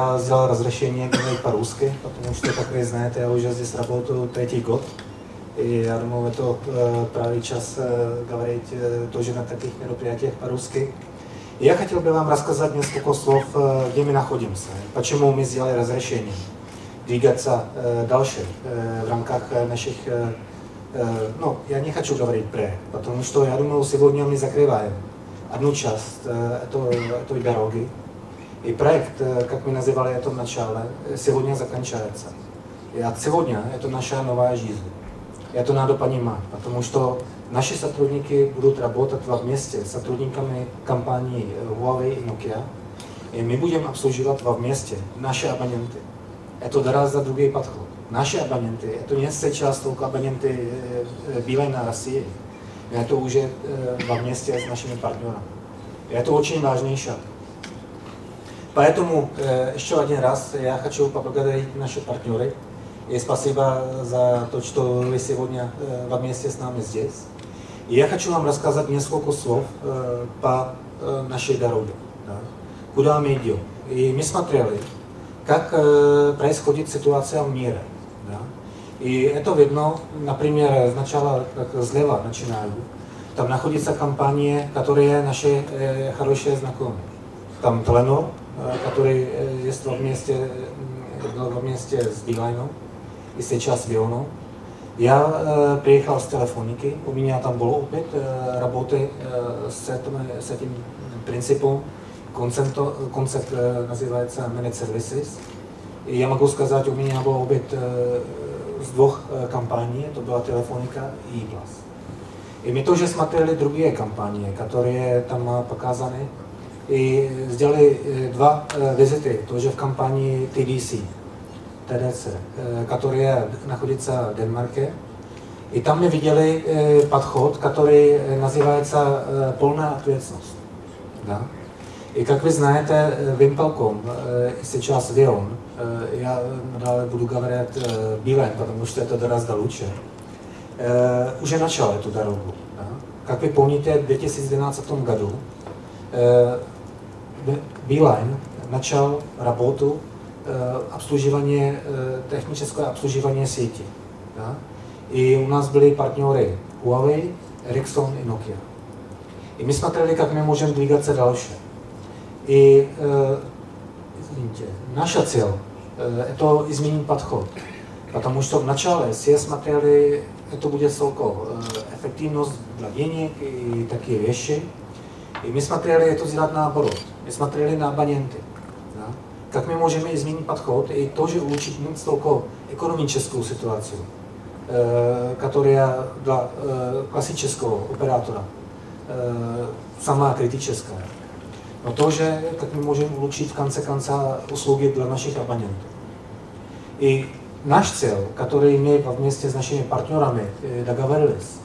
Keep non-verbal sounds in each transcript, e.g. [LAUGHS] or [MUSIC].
Я взял разрешение говорить по-русски, потому что, как вы знаете, я уже здесь работаю третий год. И я думаю, это э, правый час э, говорить э, тоже на таких мероприятиях по-русски. И я хотел бы вам рассказать несколько слов, э, где мы находимся, почему мы сделали разрешение двигаться э, дальше э, в рамках наших... Э, э, ну, я не хочу говорить «пре», потому что, я думаю, сегодня мы закрываем одну часть э, этой, этой дороги i projekt, eh, jak mi nazývali, je to načále, sivodně zakančuje se. Já sivodně, je to naše nová žízu. Je to paní má, protože to naši sotrudníky budou pracovat v městě s sotrudníkami kampaní Huawei i Nokia. I my budeme obslužovat v městě naše abonenty. Je to daraz za druhý podchod. Naše abonenty, je to něco část toho jako abonenty eh, bývají na Rasii. Je to už eh, v městě s našimi partnery. Je to očень vážný Поэтому э, еще один раз я хочу поблагодарить наших партнеры И спасибо за то, что вы сегодня э, вместе с нами здесь. И я хочу вам рассказать несколько слов э, по э, нашей дороге, куда мы идем. И мы смотрели, как происходит ситуация в мире. И это видно, например, сначала как слева начинаю. Там находится компания, которая наши э, хорошие знакомые. Там Telenor, который детство вместе, был вместе с Дилайном и сейчас Вионом. Я э, приехал с телефоники, у меня там было опыт э, работы э, с, этим, с этим принципом. Концепт, концепт э, называется Managed Services. И я могу сказать, у меня был опыт э, z dvou kampaní, to byla Telefonika i Plus. I my to, že jsme смотрели другие компании, které tam показаны, i sdělili e, dva e, vizity, to, že v kampani TDC, TDC, e, který je na chodice v Denmarku. I tam mi viděli podchod, který nazývá se polná ответственность. Da? I jak vy znáte, Wim Pelkom, jestli čas Vion, já dále budu gavrát Bílen, protože je to doraz da luče, už je začal tu darovu. Jak vy pomníte v tom gadu, Beeline начал работу обслуживание, техническое обслуживание сети. Да? И у нас были партнеры Huawei, Ericsson и Nokia. И мы смотрели, как мы можем двигаться дальше. И э, извините, наш цель э, – это изменить подход. Потому что вначале все смотрели, это будет целко, э, эффективность для денег и такие вещи. И мы смотрели это сделать наоборот – my jsme trili na abonenty. Ja? Tak my můžeme změnit podchod i to, že улучшить только экономическую ситуацию, которая для классического оператора сама критическая. Но то же, как мы можем улучшить в конце конца услуги для наших абонентов. И наш цел, который мы вместе с нашими партнерами договорились,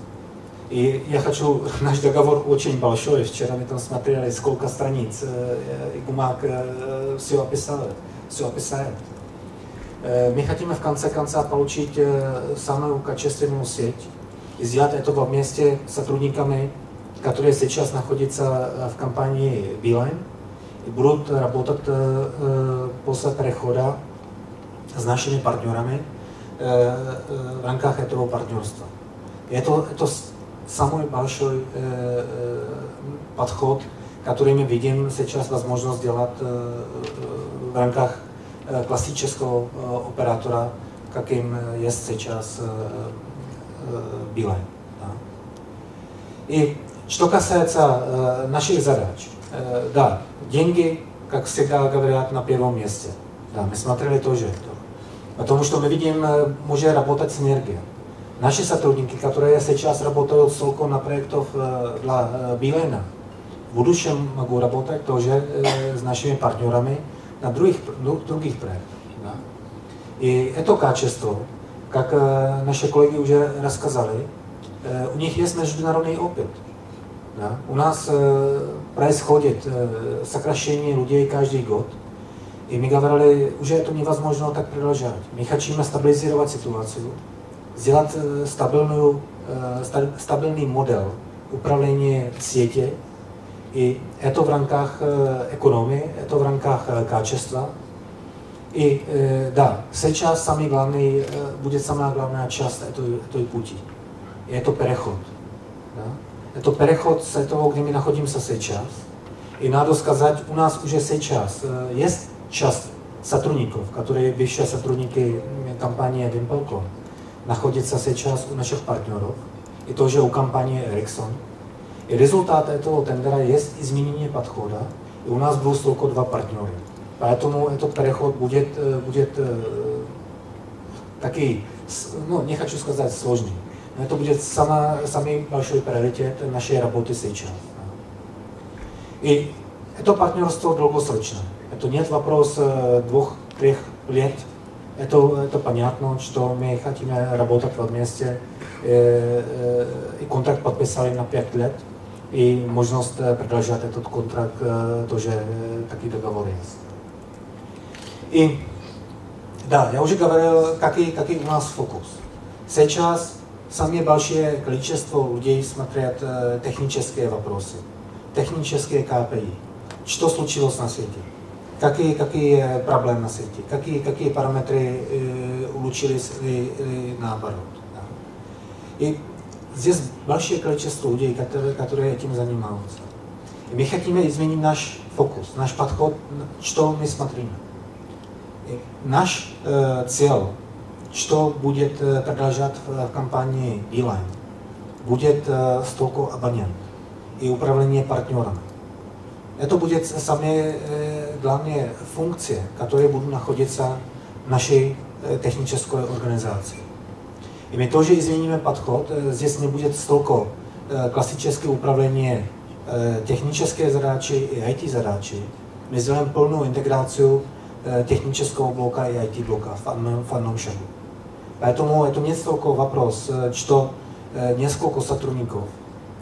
И я хочу, [LAUGHS] наш договор очень большой, вчера мы там смотрели, сколько страниц, э, э, и бумага э, все описала, все описает. Мы хотим в конце конца получить самую качественную сеть, изъять этого вместе с сотрудниками, которые сейчас находятся в компании Билайн и будут работать после перехода с нашими партнерами в рамках этого партнерства. И это, это самый большой э, э, подход, который мы видим сейчас возможность сделать э, в рамках классического оператора, каким есть сейчас Билайн. Да. И что касается наших задач, да, деньги, как всегда говорят, на первом месте. Да, мы смотрели тоже это. Потому что мы видим, может работать синергия. naše sotrudníky, které сейчас работают только на проектов dla Bílena, v budoucím mohou работать тоже s našimi partnerami na druhých, других проектах. Да? И это качество, как наши коллеги уже рассказали, у них есть международный опыт. Да? У нас происходит сокращение людей каждый год. И мы говорили, уже это невозможно так продолжать. Мы хотим стабилизировать ситуацию dělat eh, stabilnou, eh, stabilný model upravení sítě i je to v rankách eh, ekonomie, je to v rankách káčestva. I da, sečas samý hlavný, bude samá hlavná část je to, je to půti. Je to přechod Da? No? Je to perechod se toho, kde my nachodím se sečas. I nádo skazať, u nás už je sečas. Je čas Saturníkov, který vyše sotrudníky kampaně Vimpelko. находится сейчас у наших партнеров, и тоже у компании Ericsson. И результат этого тендера есть изменение подхода, и у нас будут только два партнера. Поэтому этот переход будет, будет такой, ну, не хочу сказать сложный, но это будет сама, самый большой приоритет нашей работы сейчас. И это партнерство долгосрочное Это нет вопрос двух-трех лет, Это, это понятно, что мы хотим работать вместе. И контракт подписали на 5 лет. И možnost продолжать этот контракт тоже такие договоры есть. И да, я уже говорил, какой, какой у нас фокус. Сейчас самое большое количество людей смотрят э, технические вопросы, технические KPI, что случилось на свете. какие, какие проблемы на сети, какие, какие параметры э, улучшились или, э, или э, наоборот. Да. И здесь большое количество людей, которые, которые этим занимаются. И мы хотим изменить наш фокус, наш подход, что мы смотрим. И наш э, цель, что будет э, продолжать в, в компании Beeline, будет э, столько абонентов и управление партнерами. to bude samé eh, hlavně funkce, které budou nachodit se naší eh, technické organizaci. I my to, že změníme podchod, eh, zjistně nebude stolko klasické upravení technické zadáči i IT zadáči. My zvolíme plnou integraci technického bloka i IT bloka v fanom šahu. A je je to něco jako vopros, čto několik jako satruníků.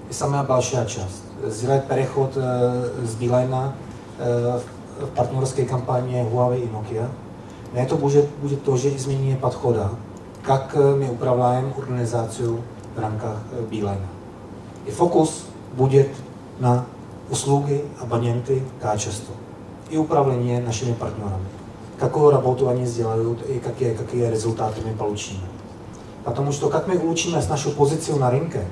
I samé balšia část zle přechod eh, z Bilena eh, v partnerské kampaně Huawei i Nokia. Ne to bude, bude to, že změníme podchoda, jak eh, my upravujeme organizaci v rámkách Bílena. I fokus bude na usluhy, abonenty, káčestvo. I upravení našimi partnerami. Jakou robotu oni dělají, i jaké, jaké rezultáty my polučíme. Protože to, jak my ulučíme s našou pozicí na rynke,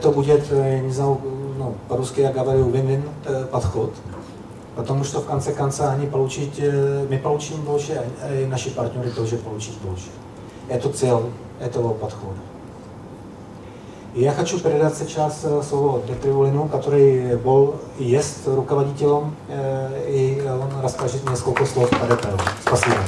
to bude, nezau, ну, по-русски я говорю win-win подход, потому что в конце конца они получить, э, мы получим больше, а, а и наши партнеры тоже получат больше. Это цель этого подхода. И я хочу передать сейчас э, слово Дмитрию Лину, который был и есть руководителем, э, и он расскажет несколько слов по этому. Спасибо.